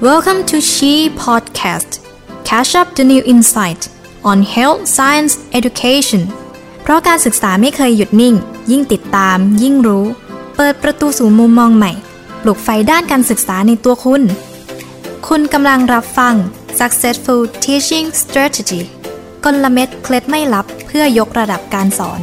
Welcome to She Podcast. Catch up the new insight on health science education. เพราะการศึกษาไม่เคยหยุดนิ่ง ยิ่งติดตาม ยิ่งรู้ เปิดประตูสู่มุมมองใหม่ ปลุกไฟด้านการศึกษาในตัวคุณ คุณกำลังรับฟัง Successful Teaching Strategy กลเม็ดเคล็ดไม่ลับเพื่อยกระดับการสอน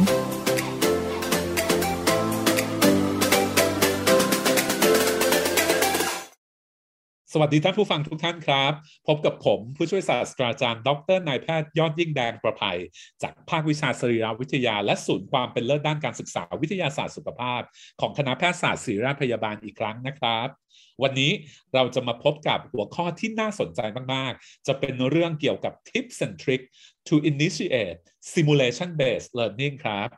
วัสดีท่านผู้ฟังทุกท่านครับ พบกับผมผู้ช่วยศาสตราจารย์ ดรนายแพทย์ยอดยิ่งแดงประภัย จากภาควิชาสรีรวิทยา และศูนย์ความเป็นเลิศด้านการศึกษาวิทยาศาสตร์สุขภาพ ของคณะแพทยศาสตร์ศิริราชพยาบาลอีกครั้งนะครับ วันนี้เราจะมาพบกับหัวข้อที่น่าสนใจมาก ๆ จะเป็นเรื่องเกี่ยวกับ tips and tricks to initiate simulation based learning ครับ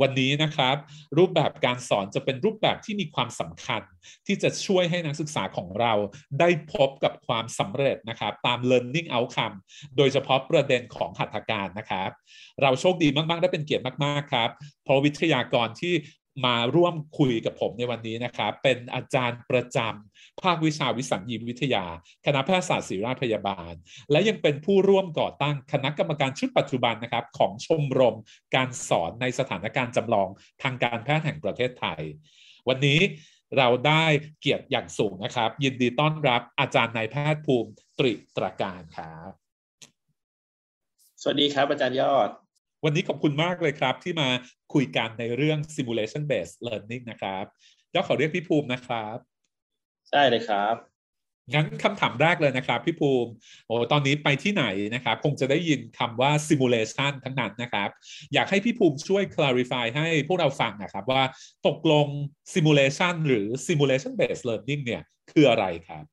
วันนี้นะครับ รูปแบบการสอนจะเป็นรูปแบบที่มีความสำคัญ ที่จะช่วยให้นักศึกษาของเราได้พบกับความสำเร็จนะครับตาม learning outcome โดยเฉพาะประเด็นของหัตถการนะครับ เราโชคดีมาก ๆ ได้เป็นเกียรติมาก ๆ ครับเพราะวิทยากรที่ มาร่วมคุยกับผมในวันนี้นะครับ เป็นอาจารย์ประจำภาควิชาวิสัญญีวิทยา คณะแพทยศาสตร์ศิริราชพยาบาล และยังเป็นผู้ร่วมก่อตั้งคณะกรรมการชุดปัจจุบันนะครับ ของชมรมการสอนในสถานการณ์จำลองทางการแพทย์แห่งประเทศไทย วันนี้เราได้เกียรติอย่างสูงนะครับ ยินดีต้อนรับอาจารย์นายแพทย์ภูมิตริตรการครับ สวัสดีครับอาจารย์ยอด วันนี้ขอบคุณมากเลยครับ ที่มาคุยกันในเรื่อง simulation based learning นะครับยอดขอเรียกพี่ภูมินะครับได้เลยครับงั้นคำถามแรกเลยนะครับพี่ภูมิโอ้ตอนนี้ไปที่ไหนนะครับ คงจะได้ยินคำว่า simulation ทั้งนั้นนะครับ อยากให้พี่ภูมิช่วย clarify ให้พวกเราฟังนะครับ ว่าตกลง simulation หรือ simulation based learning เนี่ยคืออะไรครับ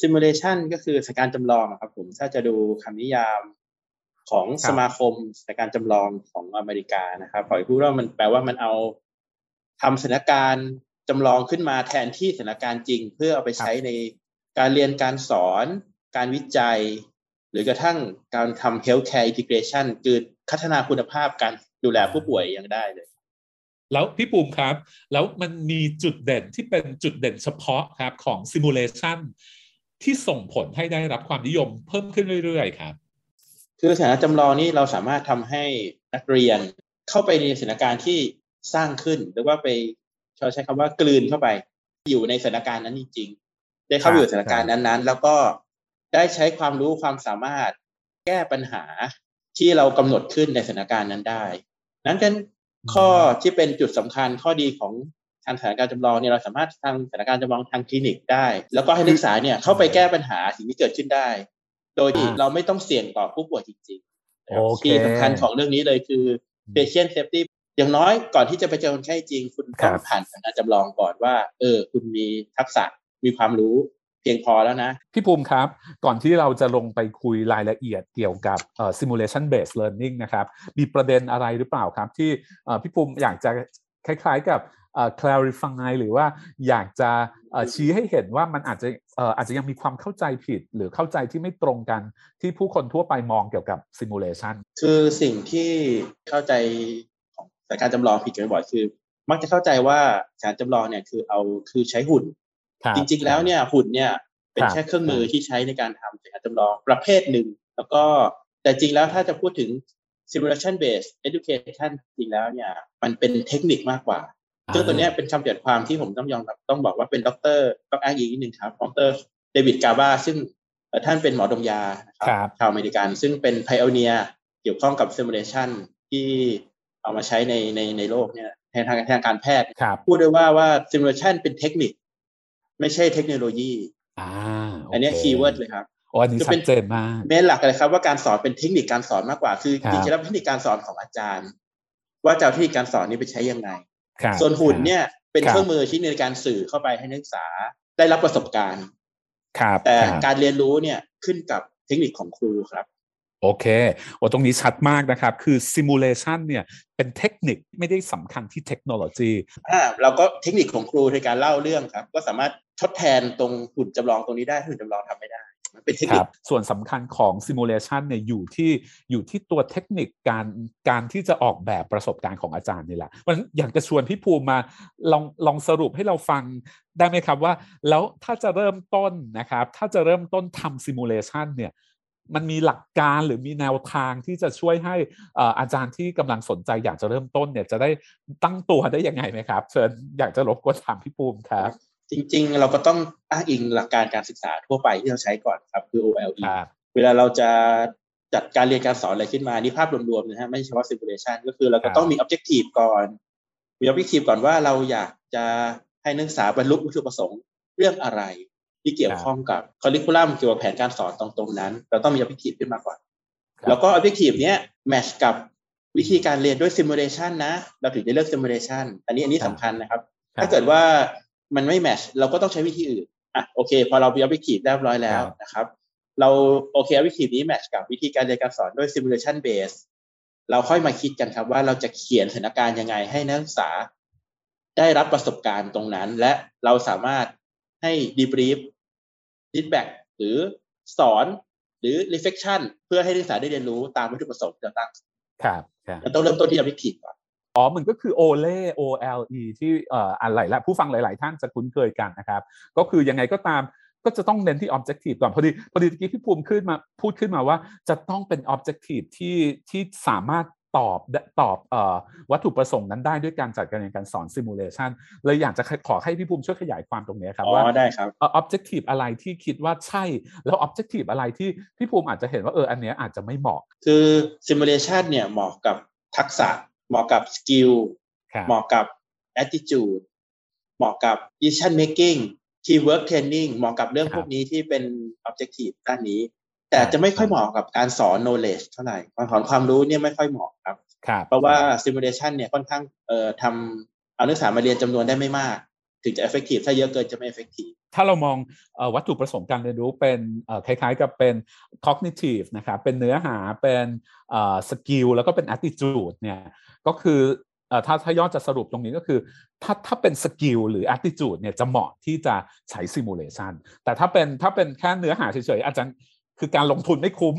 simulation ก็คือสถานการณ์จำลองครับผมถ้าจะดูคำนิยาม ของครับสมาคมสถานการณ์จำลองของอเมริกานะครับขอพูดว่ามันแปลว่ามันเอาทำสถานการณ์จำลองขึ้นมาแทนที่สถานการณ์จริง เพื่อเอาไปใช้ในการเรียนการสอน การวิจัย หรือกระทั่งการทำ healthcare integration คือพัฒนาคุณภาพการดูแลผู้ป่วยยังได้เลย แล้วพี่ภูมิครับ แล้วมันมีจุดเด่นที่เป็นจุดเด่นเฉพาะครับของ simulation ที่ส่งผลให้ได้รับความนิยมเพิ่มขึ้นเรื่อยๆ ครับ คือสถานการ์จำลองนี้เราสามารถทำให้นักเรียนเข้าไปในสถานการณ์ที่สร้างขึ้นหรือว่าไปเราใช้คำว่ากลืนเข้าไป อยู่ในสถานการณ์นั้นจริงๆได้เข้าไปอยู่สถานการณ์นั้นๆ แล้วก็ได้ใช้ความรู้ความสามารถแก้ปัญหาที่เรากำหนดขึ้นในสถานการณ์นั้นได้ นั้นเป็นข้อที่เป็นจุดสำคัญข้อดีของทางสถานการณ์จำลองเนี่ยเราสามารถทางสถานการณ์จำลองทางคลินิกได้ แล้วก็ให้นักศึกษาเนี่ยเข้าไปแก้ปัญหาสิ่งที่เกิดขึ้นได้ โดยที่อ่าเราไม่ต้องเสี่ยงต่อผู้ป่วยจริงๆนะครับโอเคที่สำคัญของเรื่องนี้เลยคือ patient safety อย่างน้อยก่อนที่จะไปเจอคนไข้จริง คุณครัต้องบผ่านการจำลองก่อนว่า เออ คุณมีทักษะมีความรู้เพียงพอแล้วนะ พี่ภูมิครับ ก่อนที่เราจะลงไปคุยรายละเอียดเกี่ยวกับเอ่อ simulation based learning นะครับ มีประเด็นอะไรหรือเปล่าครับ ที่เอ่อพี่ภูมิอยากจะคล้ายๆกับเอ่อ clarify หรือว่าอยากจะเอ่อชี้ให้เห็นว่ามันอาจจะเอ่ออาจจะยังมีความเข้าใจผิด หรือเข้าใจที่ไม่ตรงกันที่ผู้คนทั่วไปมองเกี่ยวกับ simulation คือสิ่งที่เข้าใจของสถานการณ์จำลองผิดกันบ่อยคือ มักจะเข้าใจว่าสถานจำลองเนี่ยคือเอาคือใช้หุ่นครับจริง ๆ แล้วเนี่ยหุ่นเนี่ยเป็นครับแค่เครื่องมือที่ใช้ในการทำสถานการณ์จำลองประเภทหนึ่ง แล้วก็แต่จริงแล้วถ้าจะพูดถึง simulation based education จริงแล้วเนี่ยมันเป็นเทคนิคมากกว่า ซึ่งตัวเนี้ยเป็นคำจำกัดความที่ผมต้องยอมรับต้องบอกว่าเป็นด็อกเตอร์ต้องอ้างอิงนิดนึงครับดรเดวิดกาบาซึ่งเอ่อท่านเป็นหมอดมยานะคครัรับชาวอเมริกันซึ่งเป็นไพ o อเนียเกี่ยวข้องกับ simulation ที่เอามาใช้ในในในโลกเนี่ยในทางทางการแพทย์ครับพูดได้ว่าว่า simulation เป็นเทคนิค ไม่ใช่เทคโนโลยีอ่าโหอันเนี้ย keyword เลยครับโอ้อันนี้คือชัเป็นดเจนมากเมเป็น main หลักเลยครับว่าการสอนเป็นเทคนิคการสอนมากกว่า คือครับจริงๆแล้วเทคนิคการสอนของอาจารย์ ว่าจะเอาเทคนิคการสอนนี้ไปใช้ยังไงครับ ส่วนหุ่นเนี่ยเป็นครับเครื่องมือที่ในการสื่อเข้าไปให้นักศึกษาได้รับประสบการณ์ครับแต่ครับการเรียนรู้เนี่ยขึ้นกับเทคนิคของครูครับ โอเคโอ้ตรงนี้ชัดมากนะครับ คือ simulation เนี่ยเป็นเทคนิคไม่ได้สำคัญที่เทคโนโลยีอ่าเราก็เทคนิคของครูในการเล่าเรื่องครับ ก็สามารถทดแทนตรงหุ่นจำลองตรงนี้ได้ถ้าหุ่นจำลองทำไม่ได้ เป็นเทคนิคส่วนสำคัญของ simulation เนี่ยอยู่ที่อยู่ที่ตัวเทคนิคการการที่จะออกแบบประสบการณ์ของอาจารย์นี่แหละวันอยากจะชวนพี่ภูมิมาลองลองสรุปให้เราฟังได้ไหมครับว่า แล้วถ้าจะเริ่มต้นนะครับ ถ้าจะเริ่มต้นทำ simulation เนี่ยมันมีหลักการหรือมีแนวทางที่จะช่วยให้อาจารย์ที่กำลังสนใจอยากจะเริ่มต้นเนี่ยจะได้ตั้งตัวได้ยังไงไหมครับ เชิญอยากจะรบกวนถามพี่ภูมิครับ จริง ๆ เราก็ต้องอ้างอิงหลักการการศึกษาทั่วไปที่เราใช้ก่อนครับ คือ OLE ครับเวลาเราจะจัดการเรียนการสอนอะไรขึ้นมานี่ภาพรวมๆนะฮะไม่ใช่เฉพาะ simulation ก็คือเราก็ต้องมี objective ก่อนมี objective ก่อนว่าเราอยากจะให้นักศึกษาบรรลุวัตถุประสงค์เรื่องอะไร ที่เกี่ยวข้องกับ curriculum เกี่ยวกับแผนการสอนตรงตรงนั้น เราต้องมี objective ขึ้นมาก่อนครับแล้วก็ objective เนี้ย match กับวิธีการเรียนด้วย simulation นะ เราถึงจะเลือก simulation อันนี้อันนี้สำคัญนะครับ ถ้าเกิดว่า มันไม่แมชเราก็ต้องใช้วิธีอื่นอะโอเค พอเรามี objective เรียบร้อยแล้วนะครับ เราโอเค objective นี้แมชกับวิธีการเรียนการสอนด้วย simulation base เราค่อยมาคิดกันครับว่าเราจะเขียนสถานการณ์ยังไงให้นักศึกษา ได้รับประสบการณ์ตรงนั้น และเราสามารถให้ debrief feedback หรือสอนหรือ reflection เพื่อให้นักศึกษาได้เรียนรู้ตามวัตถุประสงค์ที่เราตั้งครับครับเราต้องเริ่มต้นที่ objective ก่อน อ๋อมันก็คือ OLE OLE ที่เอ่ออะไรละผู้ฟังหลาย ๆ ท่านจะคุ้นเคยกันนะครับ ก็คือยังไงก็ตามก็จะต้องเน้นที่ objective ก่อนพอดีพอดีเมื่อกี้พี่ภูมิขึ้นมาพูดขึ้นมาว่าจะต้องเป็น objective ที่ที่สามารถตอบตอบเอ่อวัตถุประสงค์นั้นได้ด้วยการจัดการเรียนการสอน simulation เลยอยากจะขอให้พี่ภูมิช่วยขยายความตรงนี้ครับว่าอ๋อได้ครับเอ่อ objective อะไรที่คิดว่าใช่ แล้ว objective อะไรที่พี่ภูมิอาจจะเห็นว่าเอออันเนี้ยอาจจะไม่เหมาะ คือ simulation เนี่ยเหมาะกับทักษะ เหมาะกับ skill ครับเหมาะกับ attitude เหมาะกับ decision making teamwork training เหมาะกับเรื่องครับพวกนี้ที่เป็น objective ด้านนี้ แต่จะไม่ค่อยเหมาะกับการสอน knowledge เท่าไหร่การสอนความรู้เนี่ยไม่ค่อยเหมาะครับครับเพราะว่า simulation เนี่ยค่อนข้างเอ่อทำเอานักศึกษามาเรียนจำนวนได้ไม่มาก ถึงจะ effective ถ้าเยอะเกินจะไม่ effective ถ้าเรามองเอ่อวัตถุประสงค์การเรียนรู้เป็นเอ่อคล้ายๆกับเป็น cognitive นะครับเป็นเนื้อหาเป็น skill แล้วก็เป็น attitude เนี่ยก็คือเอ่อถ้าถ้าอยากจะสรุปตรงนี้ก็คือ ถ้าถ้าเป็น skill หรือ attitude เนี่ยจะเหมาะที่จะใช้ simulation แต่ถ้าเป็นถ้าเป็นแค่เนื้อหาเฉยๆอาจารย์คือการลงทุนไม่คุ้ม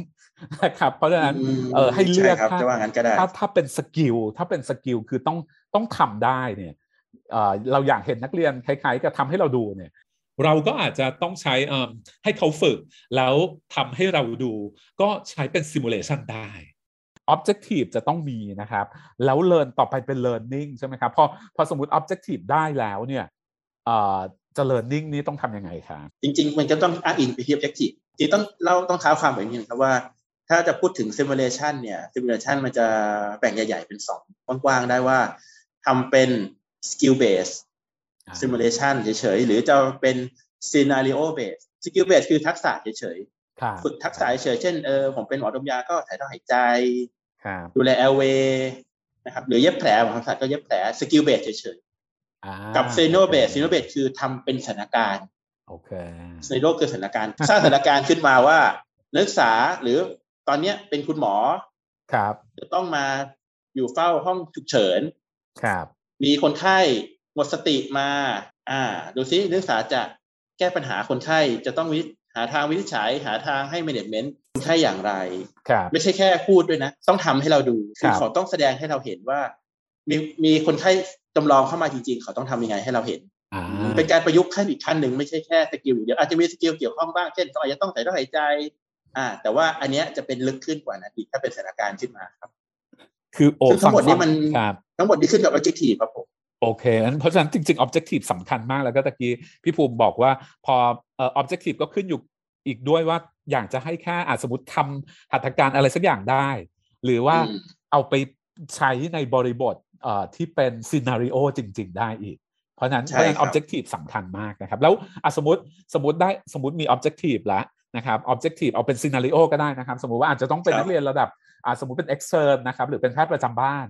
นะครับเพราะฉะนั้นเออให้เลือกใช่ครับถ้าจะว่างั้นก็ได้ถ้าถ้าเป็น skill ถ้าเป็น skill คือต้องต้องทำได้เนี่ย เราอยากเห็นนักเรียนคล้ายๆกับทำให้เราดูเนี่ยเราก็อาจจะต้องใช้เอิ่มให้เขาฝึก แล้วทำให้เราดู ก็ใช้เป็น simulation ได้ objective จะต้องมีนะครับ แล้ว learn ต่อไปเป็น learning ใช่ไหมครับ พอพอสมมติ objective ได้แล้วเนี่ยเอ่อจะ learning นี้ต้องทำยังไงครับ จริง ๆ มันก็ต้องอ้างอิงไปที่ objective จริงต้องเราต้องเท้าความแบบนี้นะครับว่า ถ้าจะพูดถึง simulation เนี่ย simulation มันจะแบ่งใหญ่ ๆ เป็นสองกว้างๆ ได้ว่าทำเป็น skill base simulation เฉยๆ หรือจะเป็น scenario base skill base คือทักษะเฉยครับๆฝึกทักษะเฉยๆ เช่นเออผมเป็นหมอดมยาก็ถ่ายท่อหายใจครับดูแล airway นะครับหรือเย็บแผลหมอทำศาสตร์ก็เย็บแผล skill base เฉยอ่าๆกับ scenario base scenario base คือทำเป็นสถานการณ์โอเคในโลกคือสถานการณ์สร้างสถานการณ์ขึ้นมาว่า นักศึกษาหรือตอนเนี้ยเป็นคุณหมอครับ จะต้องมาอยู่เฝ้าห้องฉุกเฉินครับ มีคนไข้หมดสติมา อ่า ดูซินักศึกษาจะแก้ปัญหาคนไข้จะต้องวิหาทางวินิจฉัยหาทางให้ management คนไข้อย่างไรครับไม่ใช่แค่พูดด้วยนะ ต้องทำให้เราดูครับเขาต้องแสดงให้เราเห็นว่า มีมีคนไข้จำลองเข้ามาจริง ๆ เขาต้องทำยังไงให้เราเห็นอ่าเป็นการประยุกต์ขั้นอีกขั้นหนึ่งไม่ใช่แค่ skill อย่างเดียวอาจจะมี skill เกี่ยวข้องบ้างเช่นเขาอาจจะต้องใส่ท่อหายใจ อ่า แต่ว่าอันเนี้ยจะเป็นลึกขึ้นกว่านั้นอีกถ้าเป็นสถานการณ์ขึ้นมาครับ คือโอ้ซึ่งทั้งหมดนี้มันครับทั้งหมดนี้ขึ้นกับ objective ครับผมโอเคงั้นเพราะฉะนั้นจริงๆ objective สำคัญมากแล้วก็ตะกี้พี่ภูมิบอกว่าพอเอ่อ objective ก็ขึ้นอยู่อีกด้วยว่าอยากจะให้แค่อาสมมติทำหัตถการอะไรสักอย่างได้ หรือว่าอืมเอาไปใช้ในบริบทเอ่อที่เป็น scenario จริง ๆ ได้อีก เพราะฉะนั้นเพใช่ราะฉะนั้นครับ objective สำคัญมากนะครับ แล้วอะสมมติสมมติได้สมมติมี objective แล้วนะครับ objective เอาเป็น scenario ก็ได้นะครับ สมมุติว่าอาจจะต้องเป็นนักเรียนระดับอะ สมมติเป็น extern นะครับหรือเป็นแพทย์ประจำบ้าน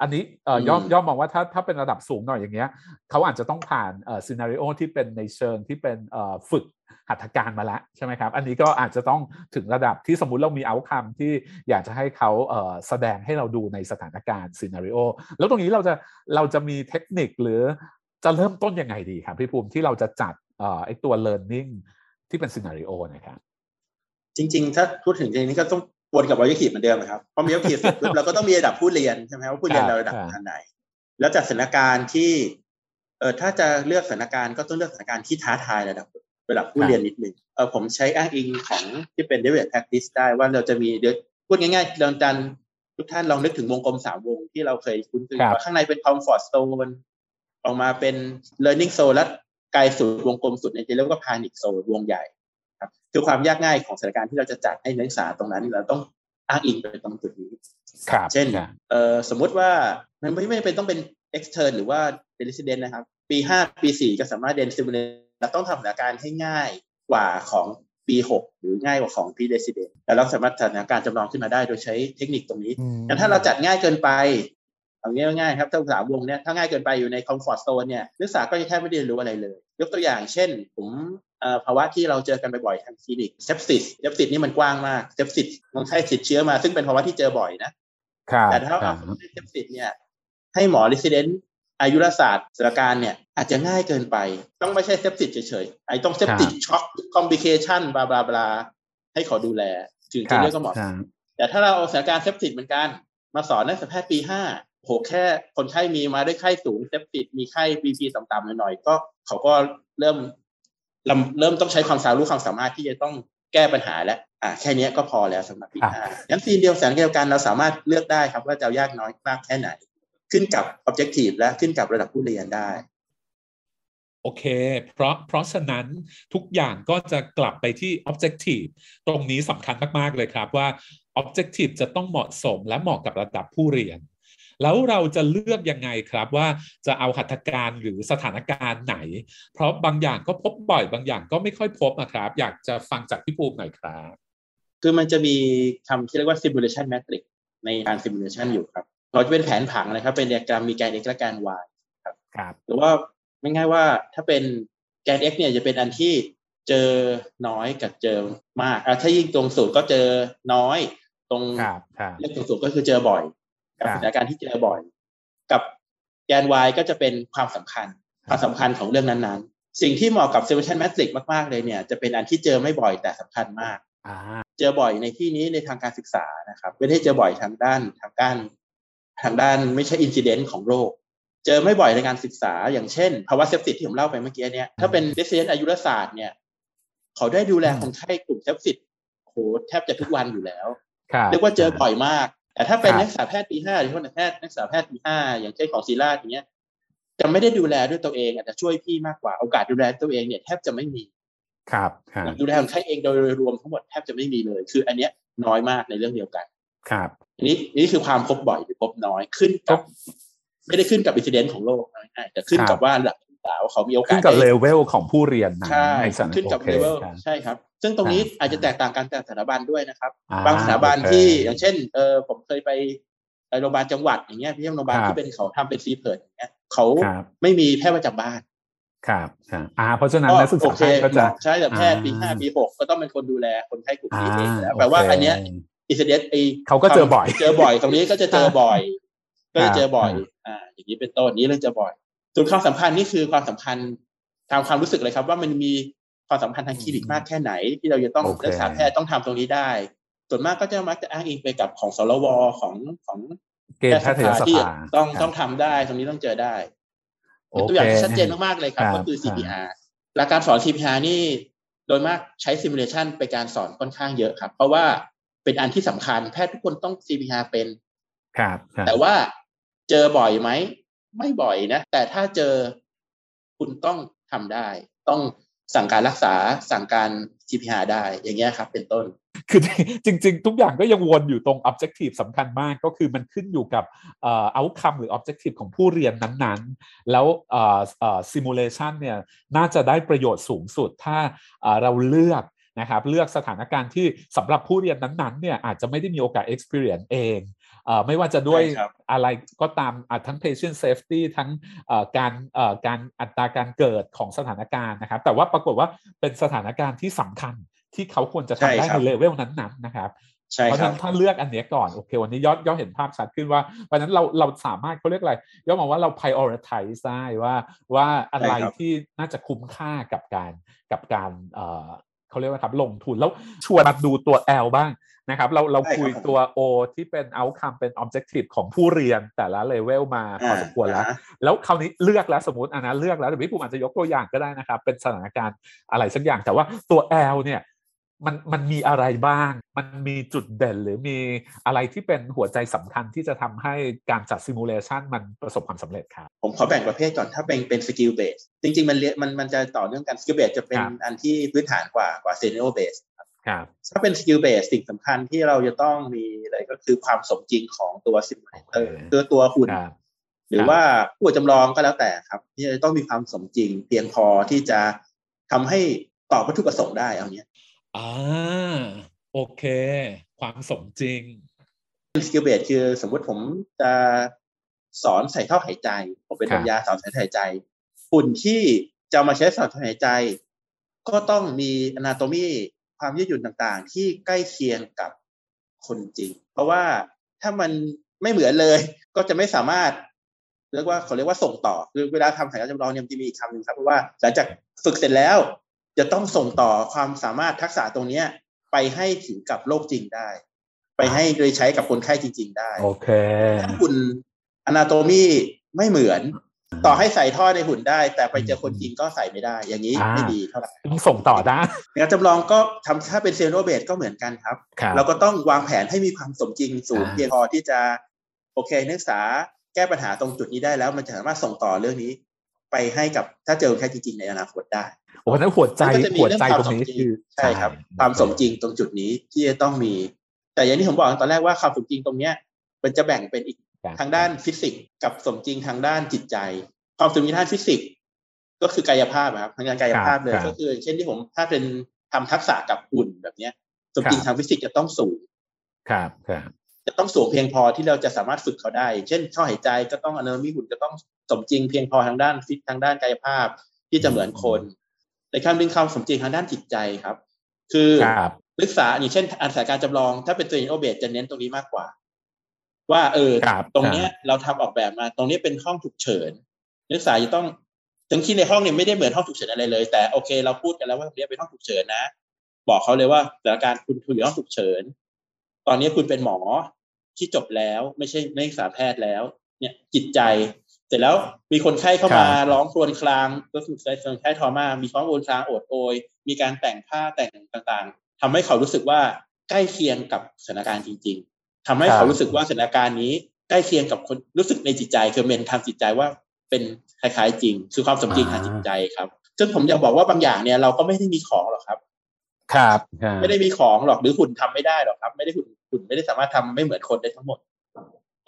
อันนี้เอ่อย่อมย่อมมองว่าถ้าถ้าเป็นระดับสูงหน่อยอย่างเงี้ยเขาอาจจะต้องผ่านเอ่อ scenario ที่เป็นในเชิงที่เป็นเอ่อฝึกหัตถการมาแล้วใช่ไหมครับ อันนี้ก็อาจจะต้องถึงระดับที่สมมุติเรามี outcome ที่อยากจะให้เขาเอ่อแสดงให้เราดูในสถานการณ์ scenario แล้วตรงนี้เราจะเราจะมีเทคนิคหรือจะเริ่มต้นยังไงดีครับพี่ภูมิที่เราจะจัดเอ่อไอตัว learning ที่เป็น scenario นะครับจริง ๆ ถ้าพูดถึงจริงๆนี่ก็ต้อง วนกับ objective เหมือนเดิมนะครับพอมี objective เสร็จปุ๊บเราก็ต้องมีระดับผู้เรียนใช่ไหมว่าผู้เรียนเราระดับขนาดไหน แล้วจากสถานการณ์ที่เออถ้าจะเลือกสถานการณ์ก็ต้องเลือกสถานการณ์ที่ท้าทายระดับระดับผู้เรียนนิดนึงเออผมใช้อ้างอิงของที่เป็น develop practice ได้ว่าเราจะมีเดี๋ยวพูดง่ายๆเราจันทุกท่านลองนึกถึงวงกลมสามวงที่เราเคยคุ้นเคยว่าข้างในเป็น comfort zone ออกมาเป็น learning zone และไกลสุดวงกลมสุดเนี่ยจะเรียกว่า panic zone วงใหญ่ ครับคือความยากง่ายของสถานการณ์ที่เราจะจัดให้นักศึกษาตรงนั้นเราต้องอ้างอิงไปตรงจุดนี้ครับเช่นครับเอ่อสมมุติว่ามันไม่ไม่จำเป็นต้องเป็น extern หรือว่าเป็น resident นะครับ ปีห้าปีสี่ก็สามารถเรียน simulate เราต้องทำสถานการณ์ให้ง่ายกว่าของปีหกหรือง่ายกว่าของปี resident แต่เราสามารถจัดสถานการณ์จำลองขึ้นมาได้โดยใช้เทคนิคตรงนี้อืมแต่ถ้าเราจัดง่ายเกินไป เอาง่ายๆครับถ้าสามวงเนี้ยถ้าง่ายเกินไปอยู่ใน comfort zone เนี่ยนักศึกษาก็จะแทบไม่ได้เรียนรู้อะไรเลย ยกตัวอย่างเช่น ผมเอ่อภาวะที่เราเจอกันบ่อยๆทางคลินิก sepsis sepsis นี่มันกว้างมาก sepsisมันใช้ติดเชื้อมาซึ่งเป็นภาวะที่เจอบ่อยนะครับแต่ถ้าครับเอาคนที่ sepsis เนี่ยให้หมอ resident อายุรศาสตร์สถานการณ์เนี่ยอาจจะง่ายเกินไป ต้องไม่ใช่ sepsis เฉยๆไอ้ต้อง septic shock complication blah blah blah ให้เขาดูแล ถึงจะรับเรียกว่าเหมาะครับแต่ถ้าเราเอาสถานการณ์ sepsis เหมือนกัน มาสอนนักศึกษาแพทย์ปีห้า โหแค่คนไข้มีมาด้วยไข้สูง sepsis มีไข้ BP ต่ำๆหน่อยๆก็เขาก็เริ่มเริ่มเริ่มต้องใช้ความสามารถรู้ความสามารถที่จะต้องแก้ปัญหาแล้วอ่าแค่เนี้ยก็พอแล้วสำหรับปีห้างั้นซีนเดียวแสนเดียวกันเราสามารถเลือกได้ครับว่าจะเอายากน้อยมากแค่ไหน ขึ้นกับ objective และขึ้นกับระดับผู้เรียนได้โอเค เพราะ เพราะฉะนั้นทุกอย่างก็จะกลับไปที่ objective ตรงนี้สำคัญมาก ๆ เลยครับว่า objective จะต้องเหมาะสมและเหมาะกับระดับผู้เรียน แล้วเราจะเลือกยังไงครับว่าจะเอาหัตถการหรือสถานการณ์ไหน เพราะบางอย่างก็พบบ่อย บางอย่างก็ไม่ค่อยพบนะครับ อยากจะฟังจากพี่ภูมิหน่อยครับ คือมันจะมีคำที่เรียกว่า simulation matrix ในการ simulation อยู่ครับ เราจะเป็นแผนผังนะครับ เป็นไดอะแกรมมีแกน x และแกน y ครับหรือว่าไม่ง่ายว่าถ้าเป็นแกน x เนี่ยจะเป็นอันที่เจอน้อยกับเจอมากอะถ้ายิ่งตรงสูตรก็เจอน้อย ตรงครับครับเลขตรงสูตรก็คือเจอบ่อย กับครับสถานการณ์ที่เจอบ่อย กับแกน y ก็จะเป็นความสำคัญความสำคัญของเรื่องนั้นๆ สิ่งที่เหมาะกับ simulation matrix มากๆเลยเนี่ย จะเป็นอันที่เจอไม่บ่อยแต่สำคัญมากอ่าเจอบ่อยในที่นี้ในทางการศึกษานะครับไม่ได้เจอบ่อยทางด้านทางด้านทางด้านไม่ใช่ incidence ของโรค เจอไม่บ่อยในการศึกษา อย่างเช่น ภาวะ sepsis ที่ผมเล่าไปเมื่อกี้เนี่ยถ้าเป็น resident อายุรศาสตร์เนี่ยเขาได้ดูแลคนไข้กลุ่ม sepsisโหแทบจะทุกวันอยู่แล้วครับเรียกว่าเจอบ่อยมาก แต่ถ้าเป็นครับนักศึกษาแพทย์ปีห้าหรือคนแพทย์นักศึกษาแพทย์ปีห้าอย่างเช่นของศิราชอย่างเงี้ยจะไม่ได้ดูแลด้วยตัวเองอาจจะช่วยพี่มากกว่าโอกาสดูแลตัวเองเนี่ยแทบจะไม่มี ครับครับดูแลคนไข้เองโดยรวมทั้งหมดแทบจะไม่มีเลย คืออันเนี้ยน้อยมากในเรื่องเดียวกัน ครับอันนี้นี่คือความพบบ่อยหรือพบน้อยขึ้นกับไม่ได้ขึ้นกับอินซิเดนต์ของโรคง่ายๆแต่ขึ้นกับว่าหลักศึกษาว่าเขามีโอกาขึ้สนกับได้เลเวลของผู้เรียนนะใช่สถาขึ้นกับโอเลคเวลครับใช่ครับ ซึ่งตรงนี้ครับอาจจะแตกต่างกันแต่สถาบันด้วยนะครับอ่บางสถาบันโอเคที่อย่างเช่นเออผมเคยไปไปโรงพยาบาลจังหวัดอย่างเงี้ยพี่โรงพยาบาลครับที่เป็นเขาทำเป็นซีเพิร์ดอย่างเงี้ยเขาครับไม่มีแพทย์ประจำบ้านครับครับอ่าเพราะฉะนั้นนักศึกโอษาเคแพทย์ก็จะใช่แต่แพทย์ปีอ่าห้าปีหกก็ต้องเป็นคนดูแลคนไข้กลุ่มอ่านี้เองแล้วแปลว่าโเคอันเนี้ยอินซิเดนต์ไอเขาก็เจอบ่อย เจอบ่อยตรงนี้ก็จะเจอบ่อย ก็ครัจะบเจอบ่อยครับอ่า อย่างนี้เป็นต้นนี้เรื่องเจอบ่อยส่วนความสัมพันธ์นี่คือความสัมพันธ์ตามความรู้สึกเลยครับ ว่ามันมี ความสัมพันธ์ทางคลินิกมากแค่ไหน ที่เราจะต้องโอเคนักศึกษาแพทย์ต้องทำตรงนี้ได้ ส่วนมากก็จะมักจะอ้างอิงไปกับของสรวของของเกณฑ์แพทยสที่ภาต้องครับต้องทำได้ตรงนี้ต้องเจอได้โอตัวอย่างเคที่ชัดเจนมากๆเลยครับครับก็คือครับ CPR หลักการสอน CPR นี่โดยมากใช้ซิมูเลชันไปการสอนค่อนข้างเยอะครับ เพราะว่าเป็นอันที่สำคัญแพทย์ทุกคนต้อง CPR เป็นครับครับ แต่ว่าเจอบ่อยไหม ไม่บ่อยนะ แต่ถ้าเจอคุณต้องทำได้ ต้อง สั่งการรักษาสั่งการ CPR ได้อย่างเงี้ยครับ เป็นต้น คือจริง ๆ ทุกอย่างก็ยังวนอยู่ตรง objective สำคัญมากก็คือมันขึ้นอยู่กับอ่อ outcome หรือ objective ของผู้เรียนนั้นๆ แล้วอ่อเอ่อ simulation เนี่ยน่าจะได้ประโยชน์สูงสุดถ้าเราเลือก นะครับเลือกสถานการณ์ที่สำหรับผู้เรียนนั้นๆเนี่ยอาจจะไม่ได้มีโอกาส experience เองเอ่อไม่ว่าจะด้วยใช่ครับอะไรก็ตามอะทั้ง patient safety ทั้งเอ่อการเอ่อการอัตราการเกิดของสถานการณ์นะครับ แต่ว่าปรากฏว่าเป็นสถานการณ์ที่สำคัญที่เขาควรจะทำได้ใช่ครัในบเลเวลนั้นๆนะครับใช่เพราะคฉะรับนั้นถ้าเลือกอันเนี้ยก่อน โอเค วันนี้ยอดยอดเห็นภาพชัดขึ้นว่าเพราะฉะนั้นเราเราสามารถเขาเรียกอะไรยอดมองว่าเรา prioritize ได้ว่าว่าอะไรใช่ครับที่น่าจะคุ้มค่ากับการกับการ เอ่อเขาเรียกว่าครับลงทุนแล้วชวนมาดูตัว L บ้างนะครับเราเราคุยตัว O ที่เป็น outcome เป็น objective ของผู้เรียนแต่ละเลเวลมาพอสมควรแล้ว แล้วคราวนี้เลือกแล้วสมมติอันนั้นเลือกแล้วแต่พี่ภูมิอาจจะยกตัวอย่างก็ได้นะครับ เป็นสถานการณ์อะไรสักอย่างแต่ว่าตัว L เนี่ย มันมันมีอะไรบ้าง มันมีจุดเด่นหรือมีอะไรที่เป็นหัวใจสำคัญที่จะทำให้การจัดซิมูเลชันมันประสบความสำเร็จครับ ผมขอแบ่งประเภทก่อนถ้าเป็นเป็น skill-based จริง ๆ มันเรียนมันมันจะต่อเนื่องกัน skill-based จะเป็นอันที่พื้นฐานกว่ากว่า scenario-based ครับถ้าเป็น skill-based สิ่งสำคัญที่เราจะต้องมีอะไรก็คือความสมจริงของตัว simulator คือตัวหุ่นหรือว่าผู้จำลองก็แล้วแต่ครับที่จะต้องมีความสมจริง เพียงพอที่จะทำให้ตอบวัตถุประสงค์ได้เอาเนี้ย อ่าโอเค ความสมจริงskill-based คือสมมติผมจะสอนใส่ท่อหายใจ ผมเป็นวิสัญญีสอนใส่ท่อหายใจหุ่นที่จะมาใช้สอนท่อหายใจ ก็ต้องมี anatomy ความยืดหยุ่นต่างๆ ที่ใกล้เคียงกับคนจริง เพราะว่าถ้ามันไม่เหมือนเลย ก็จะไม่สามารถเรียกว่าเขาเรียกว่าส่งต่อคือเวลาทำสถานการณ์จำลองเนี่ยมันจะมีอีกคำหนึ่งครับเพราะว่าหลังจากฝึกเสร็จแล้ว จะต้องส่งต่อความสามารถทักษะตรงเนี้ย ไปให้ถึงกับโลกจริงได้ ไปให้โดยใช้กับคนไข้จริง ๆ ได้ โอเคถ้าคุณอนาโตมีไม่เหมือน ต่อให้ใส่ท่อในหุ่นได้ แต่ไปเจอคนจริงก็ใส่ไม่ได้ อย่างนี้ไม่ดีเท่าไหร่ต้องส่งต่อได้งานจำลองก็ทำถ้าเป็นเซโรเบสก็เหมือนกันครับ เราก็ต้องวางแผนให้มีความสมจริงสูงเพียงพอที่จะโอเคนักศึกษาแก้ปัญหาตรงจุดนี้ได้แล้ว มันจะสามารถส่งต่อเรื่องนี้ ไปให้กับถ้าเจอแค่จริง ๆ ในอนาคตได้ โอ้นั้นหัวใจหัวใจตรงนี้คือใช่ครับ ความสมจริงตรงจุดนี้ที่จะต้องมี แต่อย่างที่ผมบอกตอนแรกว่าความสมจริงตรงเนี้ย มันจะแบ่งเป็นอีกทางด้านฟิสิกส์กับสมจริงทางด้านจิตใจ ความสมจริงทางฟิสิกส์ก็คือกายภาพครับทางด้านกายภาพเลยก็คือ เช่นที่ผมถ้าเป็นทำทักษะกับหุ่นแบบเนี้ยสมจริงทางฟิสิกส์จะต้องสูงครับครับจะต้องสูงเพียงพอที่เราจะสามารถฝึกเขาได้ เช่นท่อหายใจก็ต้อง anatomy หุ่นก็ต้องสมจริงเพียงพอทางด้านฟิตทางด้านกายภาพที่จะเหมือนคน ในคำดึงคำสมจริงทางด้านจิตใจครับ คือศึกษาอย่างเช่นอันสายการจำลอง ถ้าเป็นตัวอินโอเบตจะเน้นตรงนี้มากกว่า ว่าเออ ตรงเนี้ยเราทำออกแบบมา ตรงนี้เป็นห้องฉุกเฉินนักศึกษาจะต้องถึงที่ในห้องเนี่ยไม่ได้เหมือนห้องฉุกเฉินอะไรเลย แต่โอเคเราพูดกันแล้วว่าตรงนี้เป็นห้องฉุกเฉินนะ บอกเขาเลยว่าสถานการณ์คุณคุณอยู่ห้องฉุกเฉิน ตอนนี้คุณเป็นหมอที่จบแล้ว ไม่ใช่นักศึกษาแพทย์แล้ว เนี่ยจิตใจ เสร็จแล้วมีคนไข้เข้ามาร้องครวญครางก็คือใช้คนไข้ทอมามีร้องโอนครางโอดโอย มีการแต่งผ้าแต่งต่างๆทำให้เขารู้สึกว่าใกล้เคียงกับสถานการณ์จริง ๆทำให้เขารู้สึกว่าสถานการณ์นี้ใกล้เคียงกับคนรู้สึกในจิตใจคือเมนทำจิตใจว่าเป็นคล้ายๆ จริง คือความสมจริงทางจิตใจครับ ซึ่งผมอยากบอกว่าบางอย่างเนี่ยเราก็ไม่ได้มีของหรอกครับ ครับ ไม่ได้มีของหรอกหรือหุ่นทำไม่ได้หรอกครับ ไม่ได้หุ่นหุ่นไม่ได้สามารถทำไม่เหมือนคนได้ทั้งหมด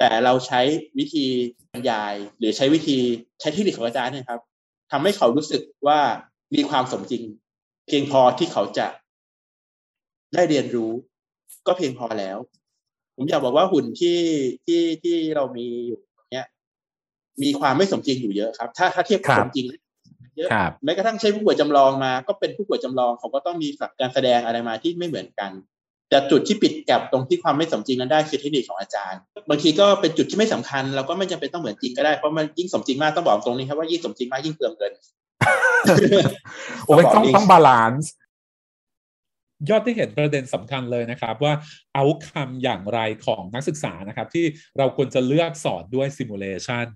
แต่เราใช้วิธีบรรยาย หรือใช้วิธีใช้เทคนิคของอาจารย์นะครับทำให้เขารู้สึกว่ามีความสมจริง เพียงพอที่เขาจะได้เรียนรู้ ก็เพียงพอแล้ว ผมอยากบอกว่าหุ่นที่ที่ที่เรามีอยู่เนี้ย มีความไม่สมจริงอยู่เยอะครับ ถ้าถ้าเทียบกับสมจริงเยอะแม้กระทั่งใช้ผู้ป่วยจำลองมา ก็เป็นผู้ป่วยจำลองเขาก็ต้องมีการแสดงอะไรมาที่ไม่เหมือนกัน แต่จุดที่ปิด gap ตรงที่ความไม่สมจริงนั้นได้คือเทคนิคของอาจารย์ บางทีก็เป็นจุดที่ไม่สำคัญ เราก็ไม่จำเป็นต้องเหมือนจริงก็ได้เพราะมันยิ่งสมจริงมากต้องบอกตรงนี้ครับว่ายิ่งสมจริงมากยิ่งเปลืองเงินโอ้ยต้องต้อง balance ยอดที่เห็นประเด็นสำคัญเลยนะครับ ว่า outcome อย่างไรของนักศึกษานะครับ ที่เราควรจะเลือกสอนด้วย simulation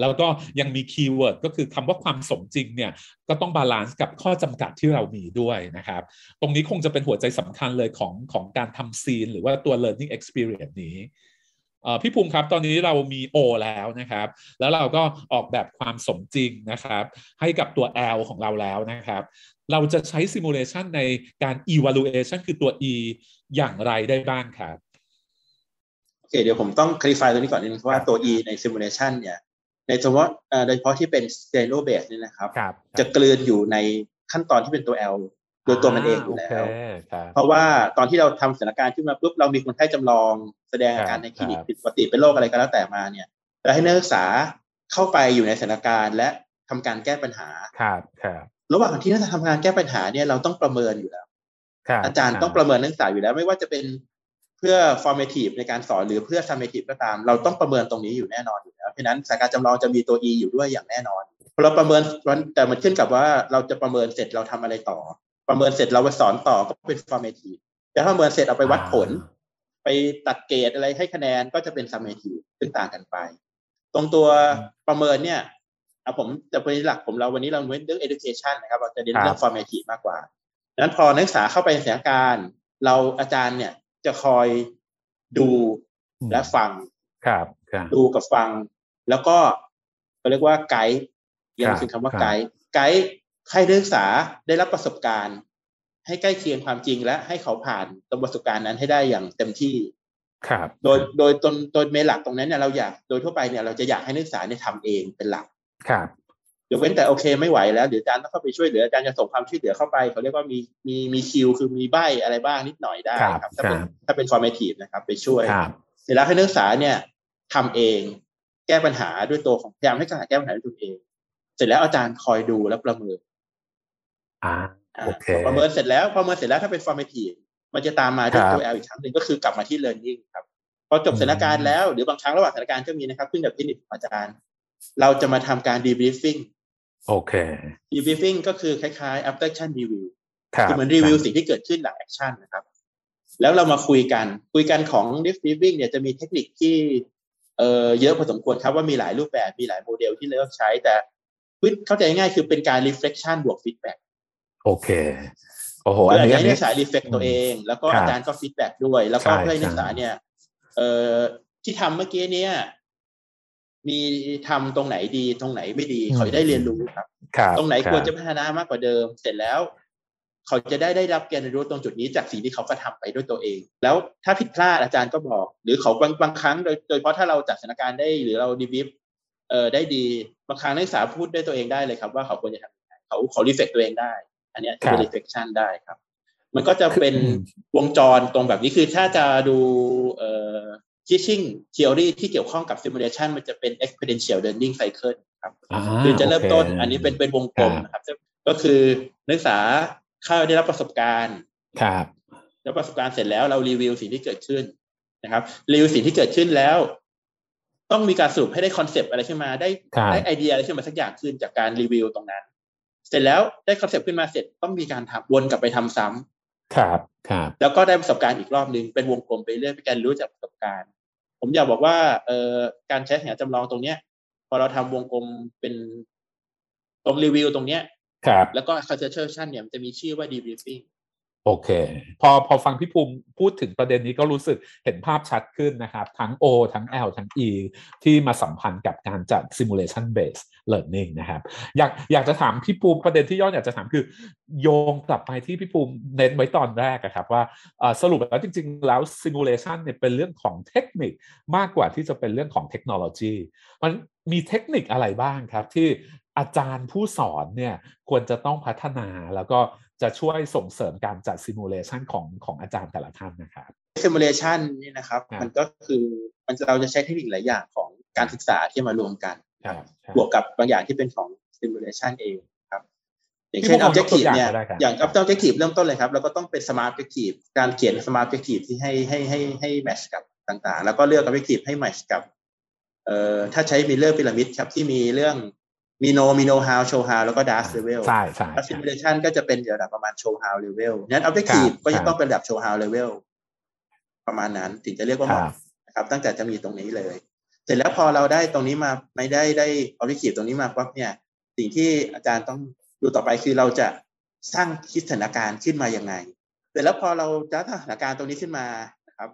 แล้วก็ยังมี keyword ก็คือคำว่าความสมจริงเนี่ยก็ต้อง balance กับข้อจำกัดที่เรามีด้วยนะครับ ตรงนี้คงจะเป็นหัวใจสำคัญเลยของของการทำซีน หรือว่าตัว learning experience นี้พี่ภูมิครับตอนนี้เรามี O แล้วนะครับ แล้วเราก็ออกแบบความสมจริงนะครับ ให้กับตัว L ของเราแล้วนะครับ เราจะใช้ simulation ในการ evaluation คือตัว E อย่างไรได้บ้างครับ โอเค เดี๋ยวผมต้อง clarify ตรงนี้ก่อนนิดนึงเพราะว่าตัว E ใน simulation เนี่ย ในเฉพาะโดยเฉพาะที่เป็น s t e r o base นี่นะครับ จะกลืนอยู่ในขั้นตอนที่เป็นตัว L โดยตัวมันเองอยู่แล้ว เพราะว่าตอนที่เราทำสถานการณ์ขึ้นมาปุ๊บเรามีคนไข้จำลองแสดงอาการในคลินิกผิดปกติเป็นโรคอะไรก็แล้วแต่มาเนี่ยเราให้นักศึกษาเข้าไปอยู่ในสถานการณ์และทำการแก้ปัญหาครับครับระหว่างที่เราทำงานแก้ปัญหาเนี่ยเราต้องประเมินอยู่แล้ว อาจารย์ต้องประเมินนักศึกษาอยู่แล้ว ไม่ว่าจะเป็น เพื่อ formative ในการสอนหรือเพื่อ summative ก็ตาม เราต้องประเมินตรงนี้อยู่แน่นอนอยู่แล้วเพราะนั้นสายการจำลองจะมีตัว e อยู่ด้วยอย่างแน่นอนพอเราประเมินแต่มันขึ้นกับว่าเราจะประเมินเสร็จเราทำอะไรต่อ ประเมินเสร็จเราไปสอนต่อก็เป็น formative แต่ถ้าประเมินเสร็จเอาไปวัดผล ไปตัดเกรดอะไรให้คะแนนก็จะเป็น summative ซึ่งต่างกันไป ตรงตัวประเมินเนี่ยเอาผมจะเป็นหลักผมเราวันนี้เราเน้นเรื่อง education นะครับเราจะเน้นเรื่อง formative มากกว่าดังนั้นพอนักศึกษาเข้าไปในสถานการณ์เราอาจารย์เนี่ย จะคอยดูและฟังครับครับดูกับฟัง แล้วก็เขาเรียกว่าไกด์ยังคือคำว่าไกด์ไกด์ให้นักศึกษาได้รับประสบการณ์ ให้ใกล้เคียงความจริงและให้เขาผ่านตรงประสบการณ์นั้นให้ได้อย่างเต็มที่ครับโดยโดยตนโดยเมนหลักตรงนั้นเนี่ยเราอยากโดยทั่วไปเนี่ยเราจะอยากให้นักศึกษาเนี่ยทำเองเป็นหลักครับ ยกเว้นแต่โอเคไม่ไหวแล้วเดี๋ยวอาจารย์ต้องเข้าไปช่วยเหลืออาจารย์จะส่งความช่วยเหลือเข้าไปเขาเรียกว่ามีมีมีคิวคือมีใบอะไรบ้างนิดหน่อยได้ครับ ถ้าเป็นถ้าเป็น formative นะครับ ไปช่วยครับเสร็จแล้วให้นักศึกษาเนี่ยทำเองแก้ปัญหาด้วยตัวของพยายามให้นักศึกษาแก้ปัญหาด้วยตัวเอง เสร็จแล้วอาจารย์คอยดูและประเมินอ่าอ่าโอเคประเมินเสร็จแล้วประเมินเสร็จแล้วถ้าเป็น formative มันจะตามมาด้วยตัว L อีกครั้งหนึ่งก็คือกลับมาที่ learning ครับพอจบสถานการณ์แล้วหรือ บางครั้งระหว่างสถานการณ์ก็มีนะครับขึ้นกับเทคนิคของอาจารย์ เราจะมาทำการ debriefing โอเค debriefing ก็คือคล้ายๆ after action review ครับคือเหมือนรีวิวสิ่งที่เกิดขึ้นหลัง action นะครับ แล้วเรามาคุยกันคุยกันของ debriefing เนี่ยจะมีเทคนิคที่เอ่อเยอะพอสมควรครับว่ามีหลายรูปแบบมีหลายโมเดลที่เลือกใช้แต่เข้าใจง่ายๆคือเป็นการ reflection บวก feedback โอเคโอ้โหคืออันนี้อาจจะอันนี้ให้นันี้กศึกษา reflect ตัวเอง แล้วก็ครับอาจารย์ก็ feedback ด้วย แล้วก็ใช่เพื่อให้นักศึกษาใช่เนี่ยเอ่อที่ทำเมื่อกี้เนี่ย มีทำตรงไหนดีตรงไหนไม่ดีเขาจะได้เรียนรู้ครับครับตรงไหนบควรจะพัฒนามากกว่าเดิม เสร็จแล้ว เขาจะได้ได้รับการเรียนรู้ตรงจุดนี้จากสิ่งที่เขาก็ทำไปด้วยตัวเอง แล้วถ้าผิดพลาดอาจารย์ก็บอก หรือเขาบางบางครั้งโดยโดยเฉพาะถ้าเราจัดสถานการณ์ได้หรือเราดีวิฟเอ่อได้ดีบางครั้งนักศึกษาพูดด้วยตัวเองได้เลยครับ ว่าเขาควรจะทำยังไงเขาเขารีเฟกตัวเองได้ อันเนี้ยจะเป็น reflection ได้ครับ มันก็จะเป็นอืมวงจรตรงแบบนี้คือถ้าจะดูเอ่อ teaching theory ที่เกี่ยวข้องกับ simulation มันจะเป็น experiential learning cycle ครับอ่าคือจะเริ่มต้นโอเคอันนี้เป็นเป็นวงกลมครับนะครับ ก็คือนักศึกษาเข้าได้รับประสบการณ์ครับแล้วประสบการณ์เสร็จแล้วเรารีวิวสิ่งที่เกิดขึ้นนะครับ รีวิวสิ่งที่เกิดขึ้นแล้ว ต้องมีการสรุปให้ได้ concept อะไรขึ้นมาได้ครับได้ไอเดียอะไรขึ้นมาสักอย่างขึ้นจากการรีวิวตรงนั้น เสร็จแล้วได้ concept ขึ้นมาเสร็จต้องมีการทำวนกลับไปทำซ้ำครับครับ แล้วก็ได้ประสบการณ์อีกรอบหนึ่งเป็นวงกลมไปเรื่อยเป็นการรู้จากประสบการณ์ ผมอยากบอกว่าเอ่อการใช้แผนจำลองตรงเนี้ย พอเราทำวงกลมเป็นตรงรีวิวตรงเนี้ยครับแล้วก็ conceptualization เนี่ยมันจะมีชื่อว่า debriefing โอเค พอพอฟังพี่ภูมิพูดถึงประเด็นนี้ก็รู้สึกเห็นภาพชัดขึ้นนะครับ ทั้ง O ทั้ง L ทั้ง E ที่มาสัมพันธ์กับการจัด simulation based learning นะครับ อยากอยากจะถามพี่ภูมิประเด็นที่ยอนอยากจะถามคือ โยงกลับไปที่พี่ภูมิเน้นไว้ตอนแรกอะครับว่าสรุปแล้วจริง ๆ แล้ว simulation เนี่ยเป็นเรื่องของเทคนิคมากกว่าที่จะเป็นเรื่องของเทคโนโลยีมันมีเทคนิคอะไรบ้างครับที่อาจารย์ผู้สอนเนี่ยควรจะต้องพัฒนาแล้วก็ จะช่วยส่งเสริมการจัด simulation ของของอาจารย์แต่ละท่านนะครับ simulation นี่นะครับครับ มันก็คือมันจะเราจะใช้เทคนิคหลายอย่างของการศึกษาที่มารวมกันครับครับบวกกับบางอย่างที่เป็นของ simulation เองครับ อย่างพี่เช่นพงศ์ยกตัว objective อย่างเนี่ยก็ได้ครับอย่าง objective เริ่มต้นเลยครับ แล้วก็ต้องเป็น smart objective การเขียน smart objective ที่ให้ให้ให้ให้ match กับต่างๆ แล้วก็เลือก objective ให้ match กับเอ่อถ้าใช้ Miller Pyramid ครับที่มีเรื่อง มี no มี know how show how แล้วก็ dash level ใช่ใช่แล้วใช่ simulation ก็จะเป็นระดับประมาณ show how level นั้น objective ครับก็คจะรับต้องเป็นระดับ show how level ประมาณนั้นถึงจะเรียกว่าเหครับนะครับ ตั้งแต่จะมีตรงนี้เลย เสร็จแล้วพอเราได้ตรงนี้มาไม่ได้ได้ objective ตรงนี้มาปั๊บเนี่ย สิ่งที่อาจารย์ต้องดูต่อไปคือเราจะสร้างคิดสถานการณ์ขึ้นมายังไง เสร็จแล้วพอเราจะสถานการณ์ตรงนี้ขึ้นมานะครับ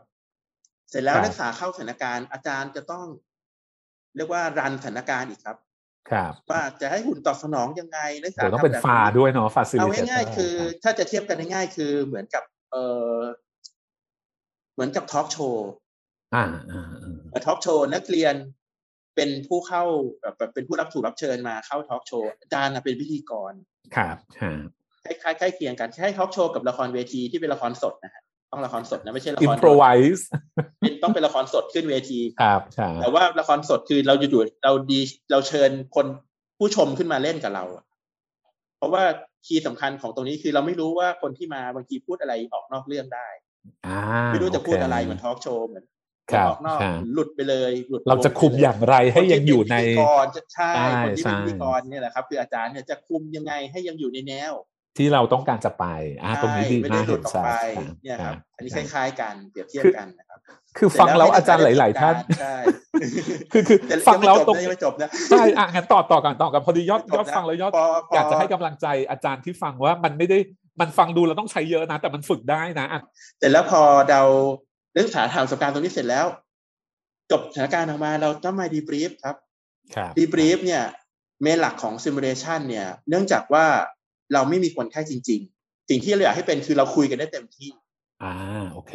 เสร็จแล้วครับนักศึกษาเข้าสถานการณ์อาจารย์จะต้อง เรียกว่า run สถานการณ์อีกครับ ครับว่าจะให้หุ่นตอบสนองยังไงนักศึกษาโหต้องเป็นทำแบบฟาด้วยเนาะ facilitator ง่ายๆคือ ถ้าจะเทียบกันง่ายๆคือเหมือนกับ เออเหมือนกับทอล์กโชว์อ่าอ่าอ่าทอล์กโชว์นักเรียนเป็นผู้เข้าแบบแบบเป็นผู้รับถูกรับเชิญมาเข้าทอล์กโชว์อาจารย์น่ะเป็นพิธีกรครับครับคล้ายๆใกล้เคียงกันใช้ทอล์กโชว์กับละครเวทีที่เป็นละครสดนะฮะ ต้องละครสดนะไม่ใช่ละคอินรโ o รไวส์เป็นต้องเป็นละครสดขึ้นเวทีครับใช่แต่ว่าละครสดคือเราอยู่ๆเราดีเราเชิญคนผู้ชมขึ้นมาเล่นกับเราอะเพราะว่าคีย์สำคัญของตรงนี้คือเราไม่รู้ว่าคนที่มาบางทีพูดอะไรออกนอกเรื่องได้อ่าไม่รู้จะพูดอะไรโเคเหมือนทอล์กโชว์เหมือนครับออกนอกครับหลุดไปเลยหลุดเราจะคุมอย่างไรให้ยังอยู่ในคนที่เป็นพิธีกรจะใช่ใช่คนที่เป็นใช่พิธีกรเนี่ยแหละครับ คืออาจารย์เนี่ยจะคุมยังไงให้ยังอยู่ในแนว ที่เราต้องการจะไปอ่าตรงนี้ดีไม่มาได้กหลุเห็ดนออกชัดไปครับเนี่ยครับอันนี้คครับล้าย ๆกันเปรียบเทียบกันนะครับคือฟังแล้วอาจารย์หลาย ๆ ท่านใช่คือคือแต่ฟังแล้วตรงยังไม่จบนะใช่อะงั้นต่อต่อกันต่อกันพอดียอดยังไม่จบยอดฟังแล้วยอดพอพออยากจะให้กำลังใจอาจารย์ที่ฟังว่ามันไม่ได้มันฟังดูเราต้องใช้เยอะนะ แต่มันฝึกได้นะอะเสร็จแล้วพอเราเรื่องสาถามประสบการณ์ตรงนี้เสร็จแล้ว จบสถานการณ์ออกมาเราต้องมา debrief ครับครับ debrief เนี่ย main หลักของ simulation เนี่ย เนื่องจากว่า เราไม่มีคนไข้จริง ๆ สิ่งที่เราอยากให้เป็นคือเราคุยกันได้เต็มที่ อ่าโอเค